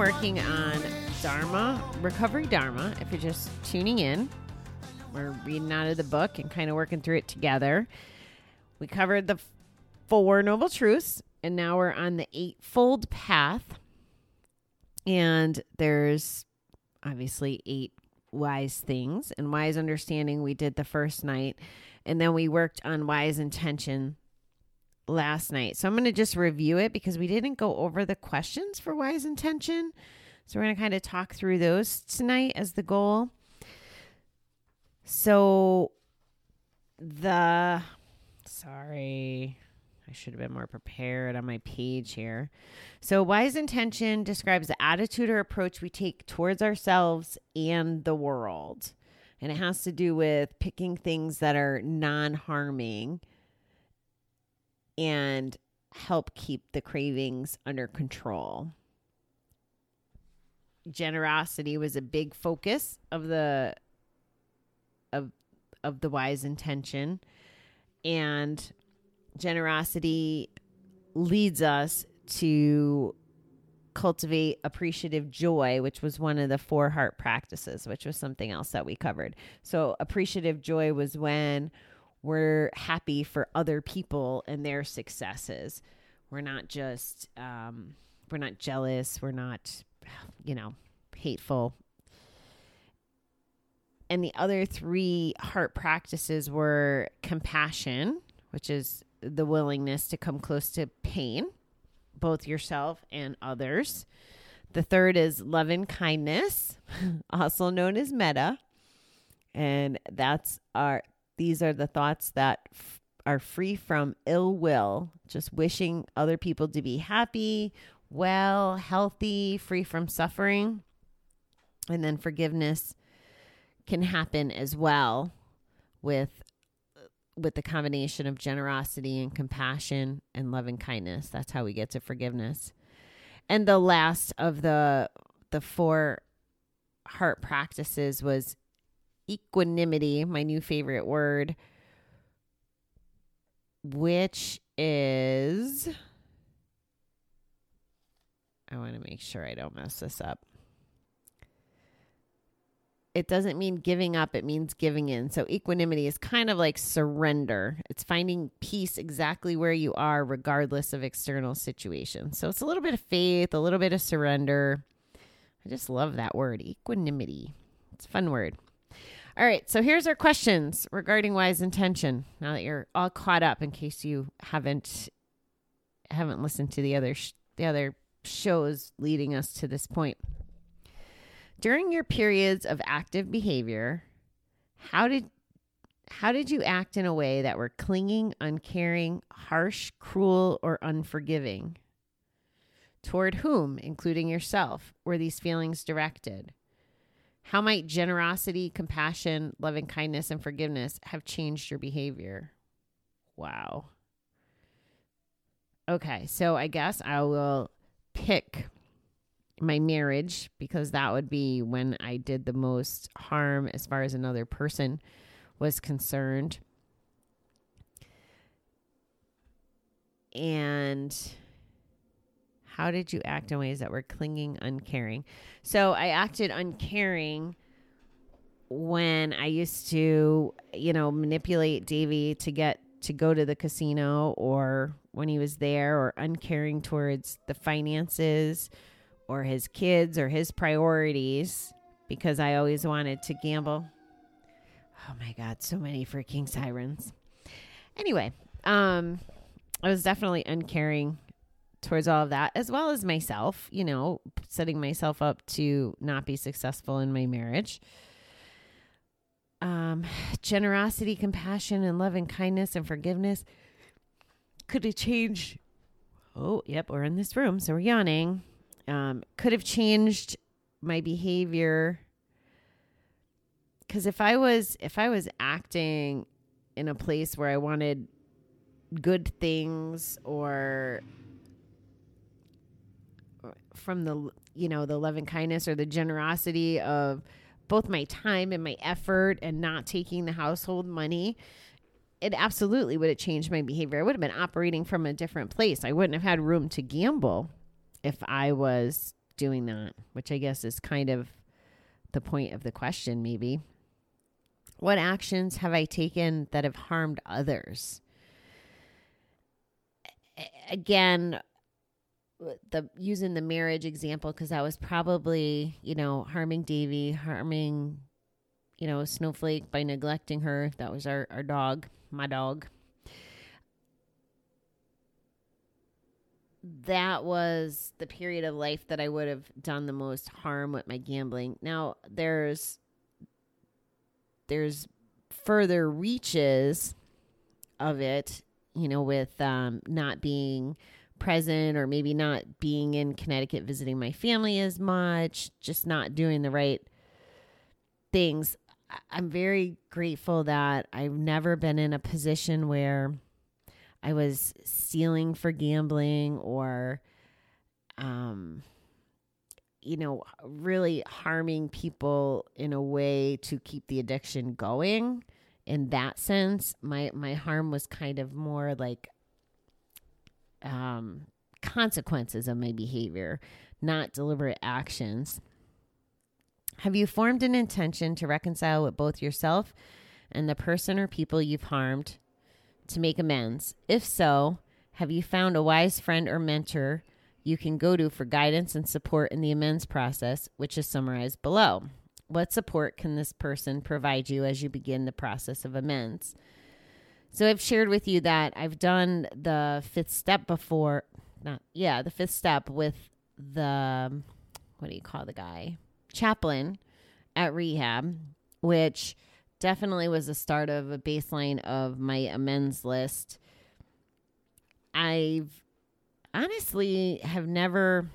working on Dharma, Recovery Dharma. If you're just tuning in, we're reading out of the book and kind of working through it together. We covered the Four Noble Truths, and now we're on the Eightfold Path. And there's obviously eight wise things and wise understanding we did the first night. And then we worked on wise intention last night. So I'm going to just review it because we didn't go over the questions for wise intention. So we're going to kind of talk through those tonight as the goal. So the sorry, I should have been more prepared on my page here. So wise intention describes the attitude or approach we take towards ourselves and the world. And it has to do with picking things that are non-harming and help keep the cravings under control. Generosity was a big focus of the of of the wise intention and generosity leads us to cultivate appreciative joy which was one of the four heart practices which was something else that we covered so appreciative joy was when we're happy for other people and their successes we're not just um, we're not jealous we're not you know hateful and the other three heart practices were compassion, which is the willingness to come close to pain, both yourself and others. The third is love and kindness, also known as metta. And that's our these are the thoughts that f- are free from ill will, just wishing other people to be happy, well, healthy, free from suffering. And then forgiveness can happen as well with with the combination of generosity and compassion and love and kindness. That's how we get to forgiveness. And the last of the the four heart practices was equanimity, my new favorite word, which is I want to make sure I don't mess this up it doesn't mean giving up, it means giving in. So equanimity is kind of like surrender. It's finding peace exactly where you are, regardless of external situations. So it's a little bit of faith, a little bit of surrender. I just love that word, equanimity. It's a fun word. All right, so here's our questions regarding wise intention. Now that you're all caught up, in case you haven't haven't listened to the other sh- the other shows leading us to this point. During your periods of active behavior, how did how did you act in a way that were clinging, uncaring, harsh, cruel, or unforgiving? Toward whom, including yourself, were these feelings directed? How might generosity, compassion, loving kindness, and forgiveness have changed your behavior? Wow. Okay, so I guess I will pick my marriage because that would be when I did the most harm as far as another person was concerned. And how did you act in ways that were clinging, uncaring? So I acted uncaring when I used to, you know, manipulate Davy to get to go to the casino or when he was there or uncaring towards the finances or his kids or his priorities because I always wanted to gamble. Oh my God, so many freaking sirens. Anyway, um, I was definitely uncaring towards all of that, as well as myself, you know, setting myself up to not be successful in my marriage. Um, generosity, compassion, and love and kindness and forgiveness could have changed. Oh, yep, we're in this room, so we're yawning um, could have changed my behavior because if i was if i was acting in a place where I wanted good things or from the you know the love and kindness or the generosity of both my time and my effort and not taking the household money it absolutely would have changed my behavior. I would have been operating from a different place. I wouldn't have had room to gamble if i was doing that which i guess is kind of the point of the question maybe. What actions have i taken that have harmed others? Again the using the marriage example because that was probably you know harming Davy, harming you know Snowflake by neglecting her. That was our our dog, my dog. That was the period of life that I would have done the most harm with my gambling. Now there's there's further reaches of it, you know, with um, not being present or maybe not being in Connecticut visiting my family as much, just not doing the right things. I'm very grateful that I've never been in a position where I was stealing for gambling or, um, you know, really harming people in a way to keep the addiction going. In that sense, my my harm was kind of more like um, consequences of my behavior, not deliberate actions. Have you formed an intention to reconcile with both yourself and the person or people you've harmed to make amends? If so, have you found a wise friend or mentor you can go to for guidance and support in the amends process, which is summarized below? What support can this person provide you as you begin the process of amends? So I've shared with you that I've done the fifth step before. Not yeah, the fifth step with the um, what do you call the guy chaplain at rehab, which definitely was the start of a baseline of my amends list. I've honestly have never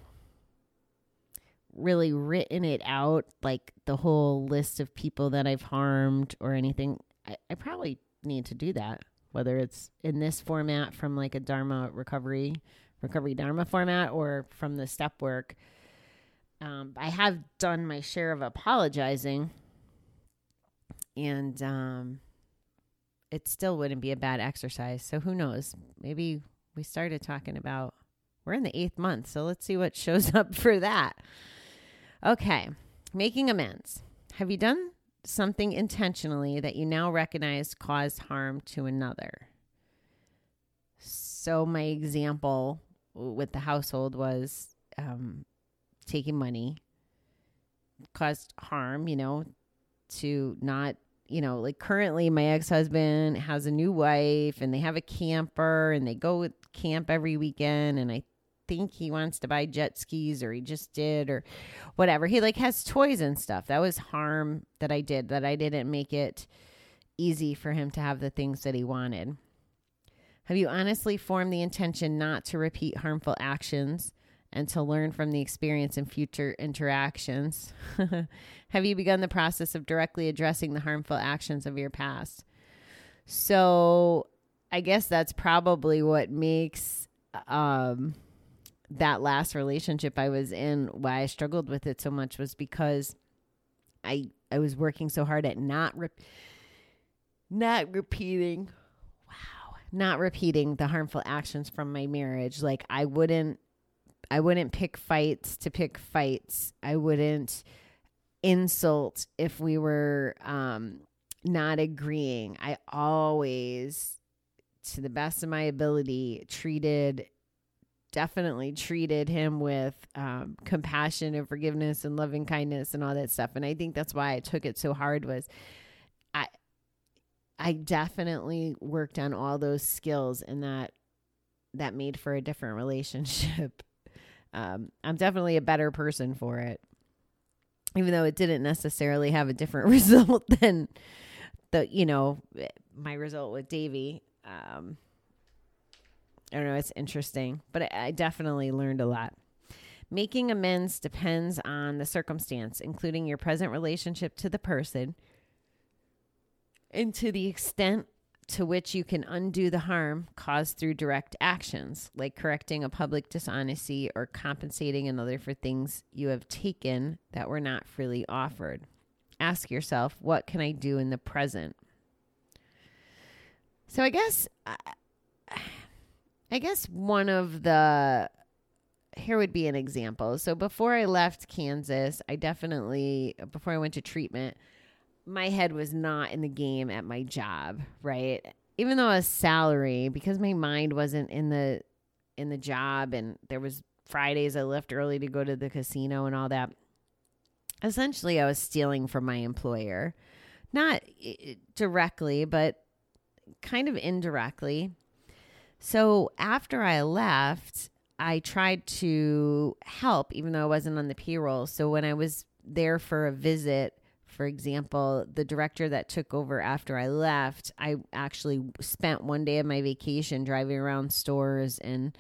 really written it out like the whole list of people that I've harmed or anything. I, I probably need to do that, whether it's in this format from like a Dharma recovery, recovery Dharma format, or from the step work. Um, I have done my share of apologizing, and um, it still wouldn't be a bad exercise. So who knows? Maybe we started talking about we're in the eighth month, so let's see what shows up for that. Okay, making amends. Have you done something intentionally that you now recognize caused harm to another. So, my example with the household was um, taking money caused harm, you know, to not, you know, like currently my ex husband has a new wife and they have a camper and they go camp every weekend. And I think he wants to buy jet skis or he just did or whatever. He like has toys and stuff. That was harm that I did that I didn't make it easy for him to have the things that he wanted. Have you honestly formed the intention not to repeat harmful actions and to learn from the experience in future interactions? have you begun the process of directly addressing the harmful actions of your past? So, I guess that's probably what makes um that last relationship I was in, why I struggled with it so much was because I I was working so hard at not re- not repeating wow, not repeating the harmful actions from my marriage. Like I wouldn't I wouldn't pick fights to pick fights. I wouldn't insult if we were um not agreeing. I always to the best of my ability treated definitely treated him with um, compassion and forgiveness and loving kindness and all that stuff. And I think that's why I took it so hard was I I definitely worked on all those skills and that that made for a different relationship. Um, I'm definitely a better person for it, even though it didn't necessarily have a different result than the you know my result with Davy. Um, I don't know. It's interesting, but I, definitely learned a lot. Making amends depends on the circumstance, including your present relationship to the person, and to the extent to which you can undo the harm caused through direct actions, like correcting a public dishonesty or compensating another for things you have taken that were not freely offered. Ask yourself, what can I do in the present? So I guess I guess one of the here would be an example. So before I left Kansas, I definitely before I went to treatment, my head was not in the game at my job, right? Even though a salary, because my mind wasn't in the in the job and there was Fridays I left early to go to the casino and all that. Essentially, I was stealing from my employer. Not eh, eh, directly, but kind of indirectly. So after I left, I tried to help, even though I wasn't on the payroll. So when I was there for a visit, for example, the director that took over after I left, I actually spent one day of my vacation driving around stores and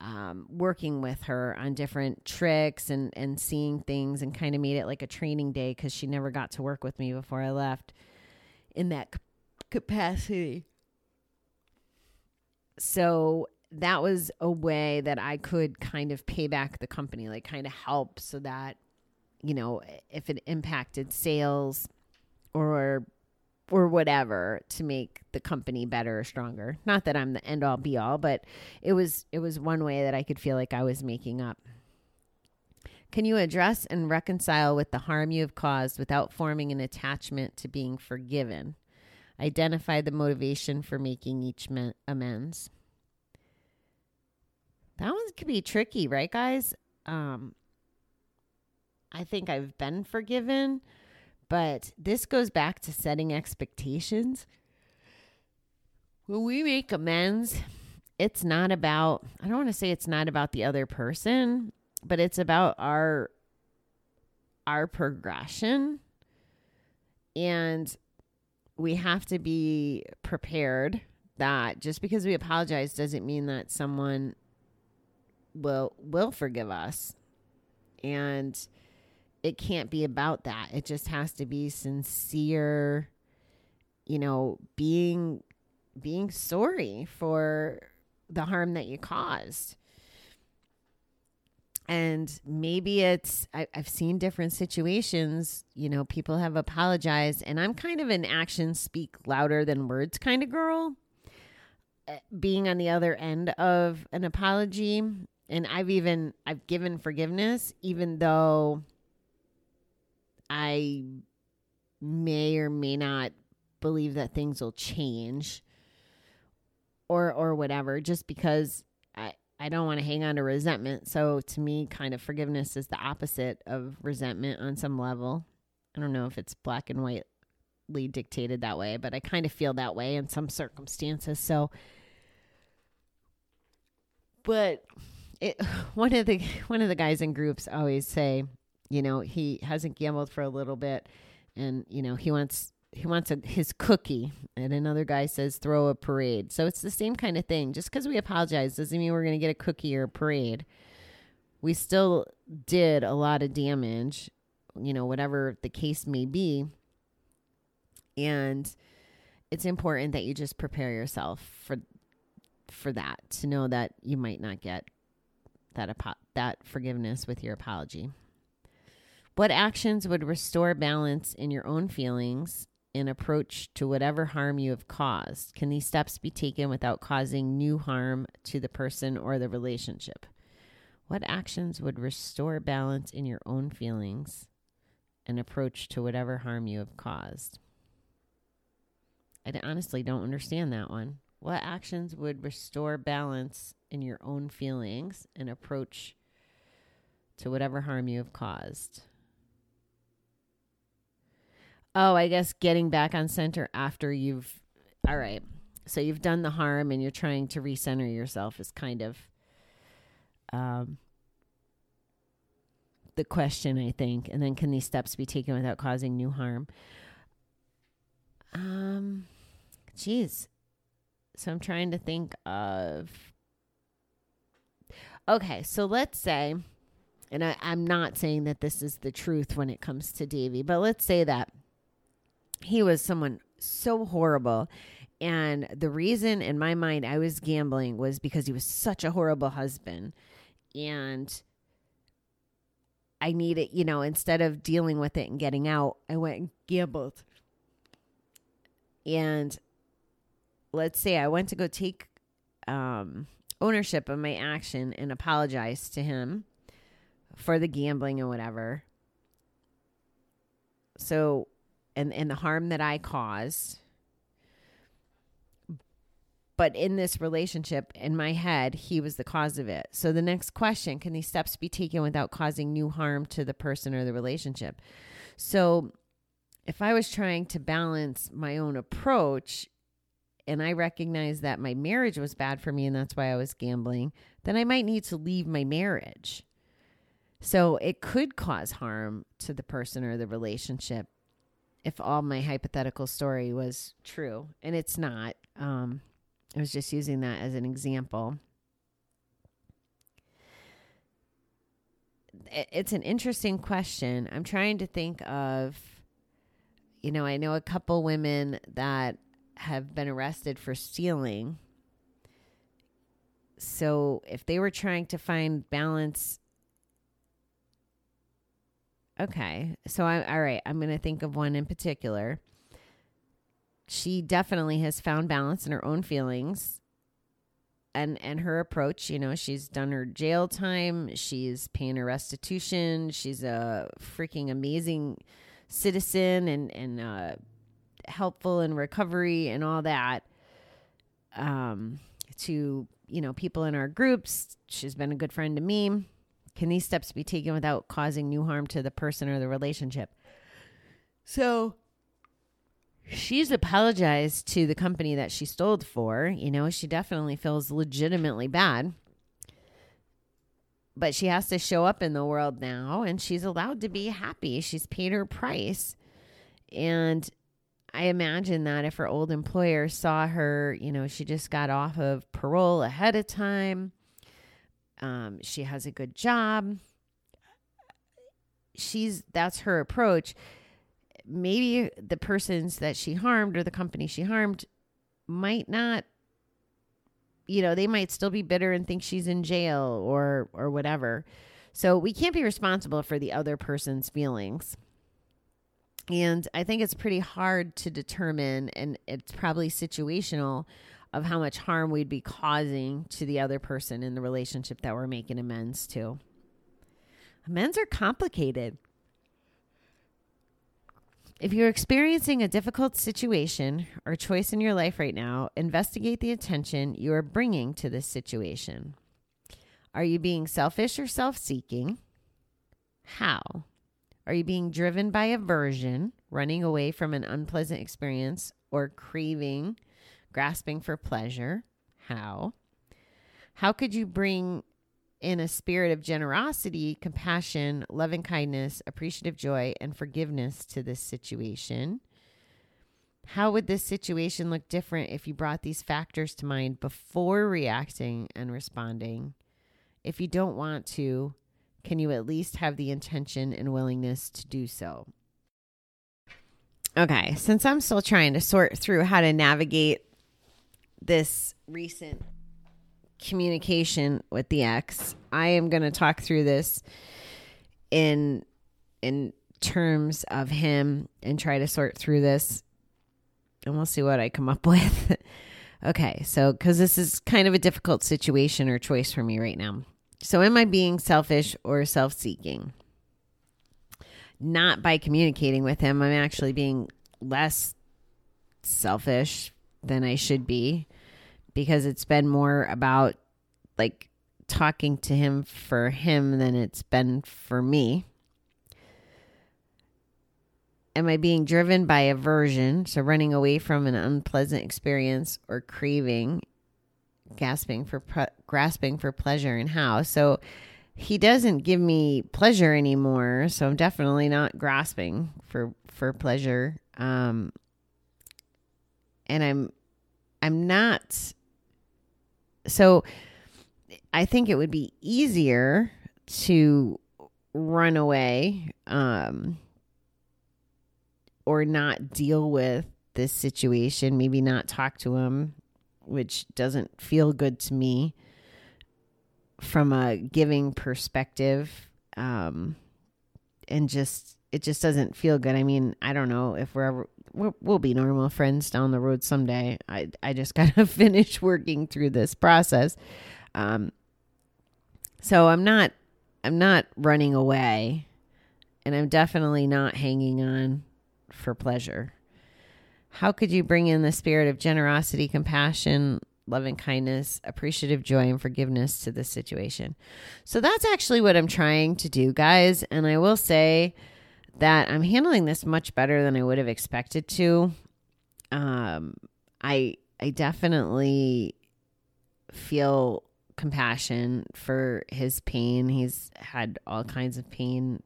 um, working with her on different tricks and, and seeing things and kind of made it like a training day because she never got to work with me before I left in that capacity. So that was a way that I could kind of pay back the company, like kind of help so that, you know, if it impacted sales or or whatever to make the company better or stronger. Not that I'm the end all be all, but it was it was one way that I could feel like I was making up. Can you address and reconcile with the harm you have caused without forming an attachment to being forgiven? Identify the motivation for making each amends. That one could be tricky, right, guys? Um, I think I've been forgiven, but this goes back to setting expectations. When we make amends, it's not about, I don't want to say it's not about the other person, but it's about our our progression and we have to be prepared that just because we apologize doesn't mean that someone will will forgive us. And it can't be about that. It just has to be sincere you know being being sorry for the harm that you caused and maybe it's I, have seen different situations you know people have apologized and i'm kind of an actions speak louder than words kind of girl eh, being on the other end of an apology. And i've even i've given forgiveness even though i may or may not believe that things will change or or whatever just because I don't want to hang on to resentment. So to me, kind of forgiveness is the opposite of resentment on some level. I don't know if it's black and whitely dictated that way, but I kind of feel that way in some circumstances. So, but it, one of the one of the guys in groups always say, you know, he hasn't gambled for a little bit, and you know he wants he wants a, his cookie. And another guy says throw a parade. So it's the same kind of thing. Just because we apologize doesn't mean we're going to get a cookie or a parade. We still did a lot of damage you know whatever the case may be. And it's important that you just prepare yourself for for that to know that you might not get that apo- that forgiveness with your apology. What actions would restore balance in your own feelings in approach to whatever harm you have caused? Can these steps be taken without causing new harm to the person or the relationship? What actions would restore balance in your own feelings and approach to whatever harm you have caused? I honestly don't understand that one. What actions would restore balance in your own feelings and approach to whatever harm you have caused? Oh, I guess getting back on center after you've all right. So you've done the harm and you're trying to recenter yourself is kind of um the question, I think. And then can these steps be taken without causing new harm? Um geez. So I'm trying to think of Okay, so let's say and I, I'm not saying that this is the truth when it comes to Davy, but let's say that he was someone so horrible And the reason in my mind I was gambling was because he was such a horrible husband. And I needed, you know, instead of dealing with it and getting out, I went and gambled. And let's say I went to go take um, ownership of my action and apologize to him for the gambling and whatever. So, and and the harm that I caused but in this relationship, in my head, he was the cause of it. So the next question can these steps be taken without causing new harm to the person or the relationship? So if I was trying to balance my own approach and I recognized that my marriage was bad for me and that's why I was gambling, then I might need to leave my marriage. So it could cause harm to the person or the relationship if all my hypothetical story was true. And it's not. Um, I was just using that as an example. It's an interesting question. I'm trying to think of, you know, I know a couple women that have been arrested for stealing. So if they were trying to find balance Okay. So I all right, I'm going to think of one in particular. She definitely has found balance in her own feelings and and her approach you know she's done her jail time she's paying her restitution she's a freaking amazing citizen and and uh, helpful in recovery and all that um to you know people in our groups. She's been a good friend to me can these steps be taken without causing new harm to the person or the relationship so she's apologized to the company that she stole for. You know, she definitely feels legitimately bad. But she has to show up in the world now and she's allowed to be happy. She's paid her price. And I imagine that if her old employer saw her, you know, she just got off of parole ahead of time, um, she has a good job. She's that's her approach. Maybe the persons that she harmed or the company she harmed might not you know they might still be bitter and think she's in jail or or whatever. So we can't be responsible for the other person's feelings. And i think it's pretty hard to determine and it's probably situational of how much harm we'd be causing to the other person in the relationship that we're making amends to amends are complicated if you're experiencing a difficult situation or choice in your life right now, investigate the attention you are bringing to this situation. Are you being selfish or self seeking? How? Are you being driven by aversion, running away from an unpleasant experience, or craving, grasping for pleasure? How? How could you bring in a spirit of generosity, compassion, loving kindness, appreciative joy, and forgiveness to this situation. How would this situation look different if you brought these factors to mind before reacting and responding? If you don't want to, can you at least have the intention and willingness to do so? Okay, since I'm still trying to sort through how to navigate this recent communication with the ex. I am going to talk through this in in terms of him and try to sort through this and we'll see what I come up with. okay, so cuz this is kind of a difficult situation or choice for me right now. So am I being selfish or self-seeking? Not by communicating with him, I'm actually being less selfish than I should be because it's been more about like talking to him for him than it's been for me. Am I being driven by aversion, so running away from an unpleasant experience or craving, gasping for pre- grasping for pleasure and how? So he doesn't give me pleasure anymore, so I'm definitely not grasping for for pleasure. Um and I'm I'm not so I think it would be easier to run away um, or not deal with this situation, maybe not talk to him, which doesn't feel good to me from a giving perspective. Um, and just, it just doesn't feel good. I mean, I don't know if we're ever, we'll, we'll be normal friends down the road someday. I, I just got to finish working through this process. Um, so I'm not, I'm not running away and I'm definitely not hanging on for pleasure. How could you bring in the spirit of generosity, compassion, loving kindness, appreciative joy, and forgiveness to this situation? So that's actually what I'm trying to do, guys. And I will say that I'm handling this much better than I would have expected to. Um, I I definitely feel compassion for his pain. He's had all kinds of pain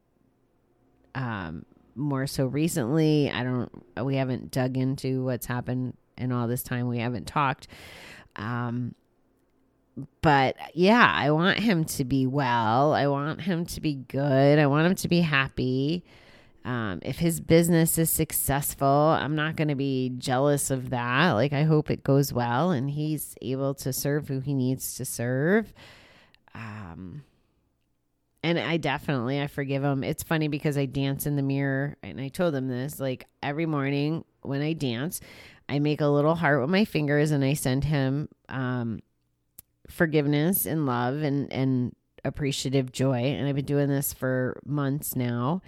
um, more so recently. I don't, we haven't dug into what's happened in all this time. We haven't talked. Um, but yeah, I want him to be well. I want him to be good. I want him to be happy. Um, if his business is successful, I'm not going to be jealous of that. Like, I hope it goes well and he's able to serve who he needs to serve. Um, and I definitely I forgive him. It's funny because I dance in the mirror and I told him this like every morning when I dance, I make a little heart with my fingers and I send him um forgiveness and love and and appreciative joy and I've been doing this for months now.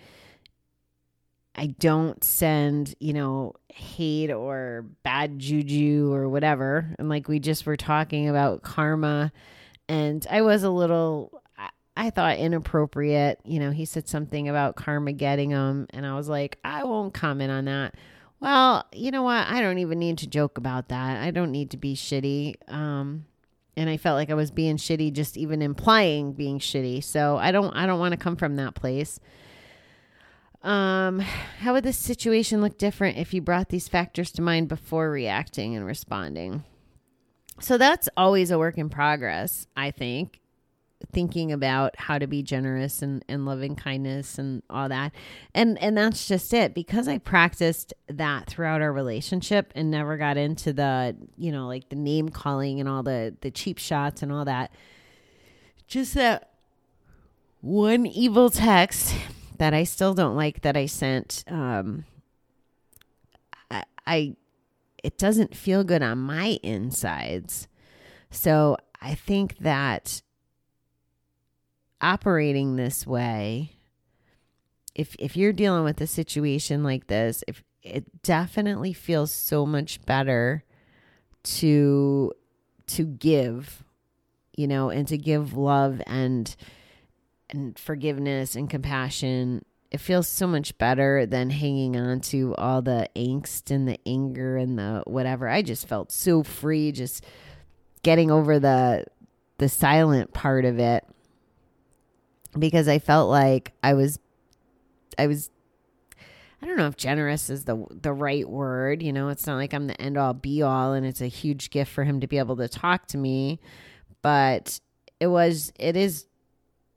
I don't send, you know, hate or bad juju or whatever. And like we just were talking about karma and I was a little I thought inappropriate. You know, he said something about karma getting him, and I was like, I won't comment on that. Well, you know what? I don't even need to joke about that. I don't need to be shitty. Um, and I felt like I was being shitty, just even implying being shitty. So I don't, I don't want to come from that place. Um, how would this situation look different if you brought these factors to mind before reacting and responding? So that's always a work in progress, I think thinking about how to be generous and, and loving kindness and all that. And and that's just it. Because I practiced that throughout our relationship and never got into the, you know, like the name calling and all the the cheap shots and all that. Just that one evil text that I still don't like that I sent um I, I it doesn't feel good on my insides. So I think that operating this way, if if you're dealing with a situation like this, if it definitely feels so much better to to give, you know, and to give love and and forgiveness and compassion it feels so much better than hanging on to all the angst and the anger and the whatever. I just felt so free just getting over the the silent part of it because I felt like I was I was I don't know if generous is the the right word, you know, it's not like I'm the end all be all and it's a huge gift for him to be able to talk to me, but it was it is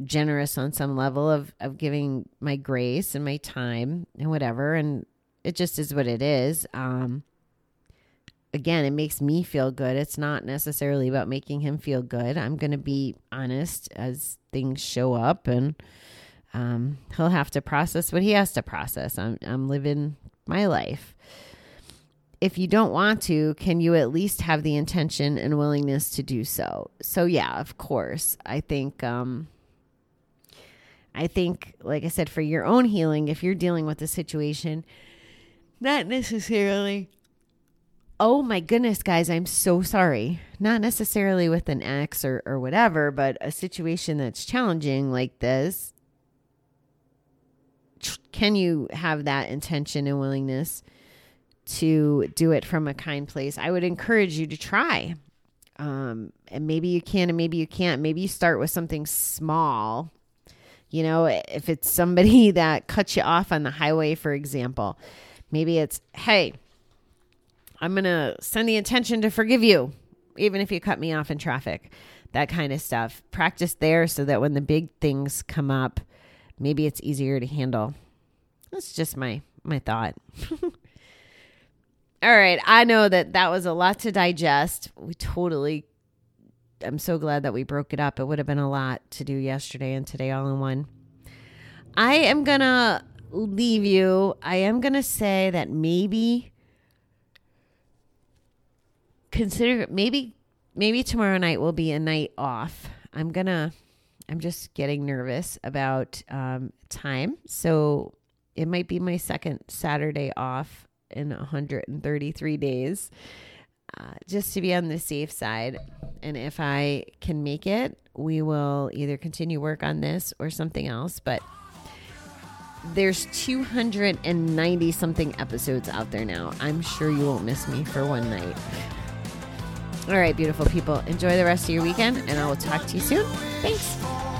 generous on some level of of giving my grace and my time and whatever and it just is what it is. Um again, it makes me feel good. It's not necessarily about making him feel good. I'm going to be honest as things show up and um, he'll have to process what he has to process. I'm, I'm living my life. If you don't want to, can you at least have the intention and willingness to do so? So, yeah, of course. I think, um, I think, like I said, for your own healing, if you're dealing with a situation, not necessarily oh my goodness, guys, I'm so sorry. Not necessarily with an ex or, or whatever, but a situation that's challenging like this. Can you have that intention and willingness to do it from a kind place? I would encourage you to try. Um, and maybe you can and maybe you can't. Maybe you start with something small. You know, if it's somebody that cuts you off on the highway, for example, maybe it's, hey, I'm going to send the intention to forgive you, even if you cut me off in traffic. That kind of stuff. Practice there so that when the big things come up, maybe it's easier to handle. That's just my my thought. All right. I know that that was a lot to digest. We totally, I'm so glad that we broke it up. It would have been a lot to do yesterday and today all in one. I am going to leave you. I am going to say that maybe consider, maybe, maybe tomorrow night will be a night off. I'm going to, I'm just getting nervous about um, time. So it might be my second Saturday off in 133 days uh, just to be on the safe side. And if I can make it, we will either continue work on this or something else. But there's 290 something episodes out there now. I'm sure you won't miss me for one night. All right, beautiful people. Enjoy the rest of your weekend, and I will talk to you soon. Thanks.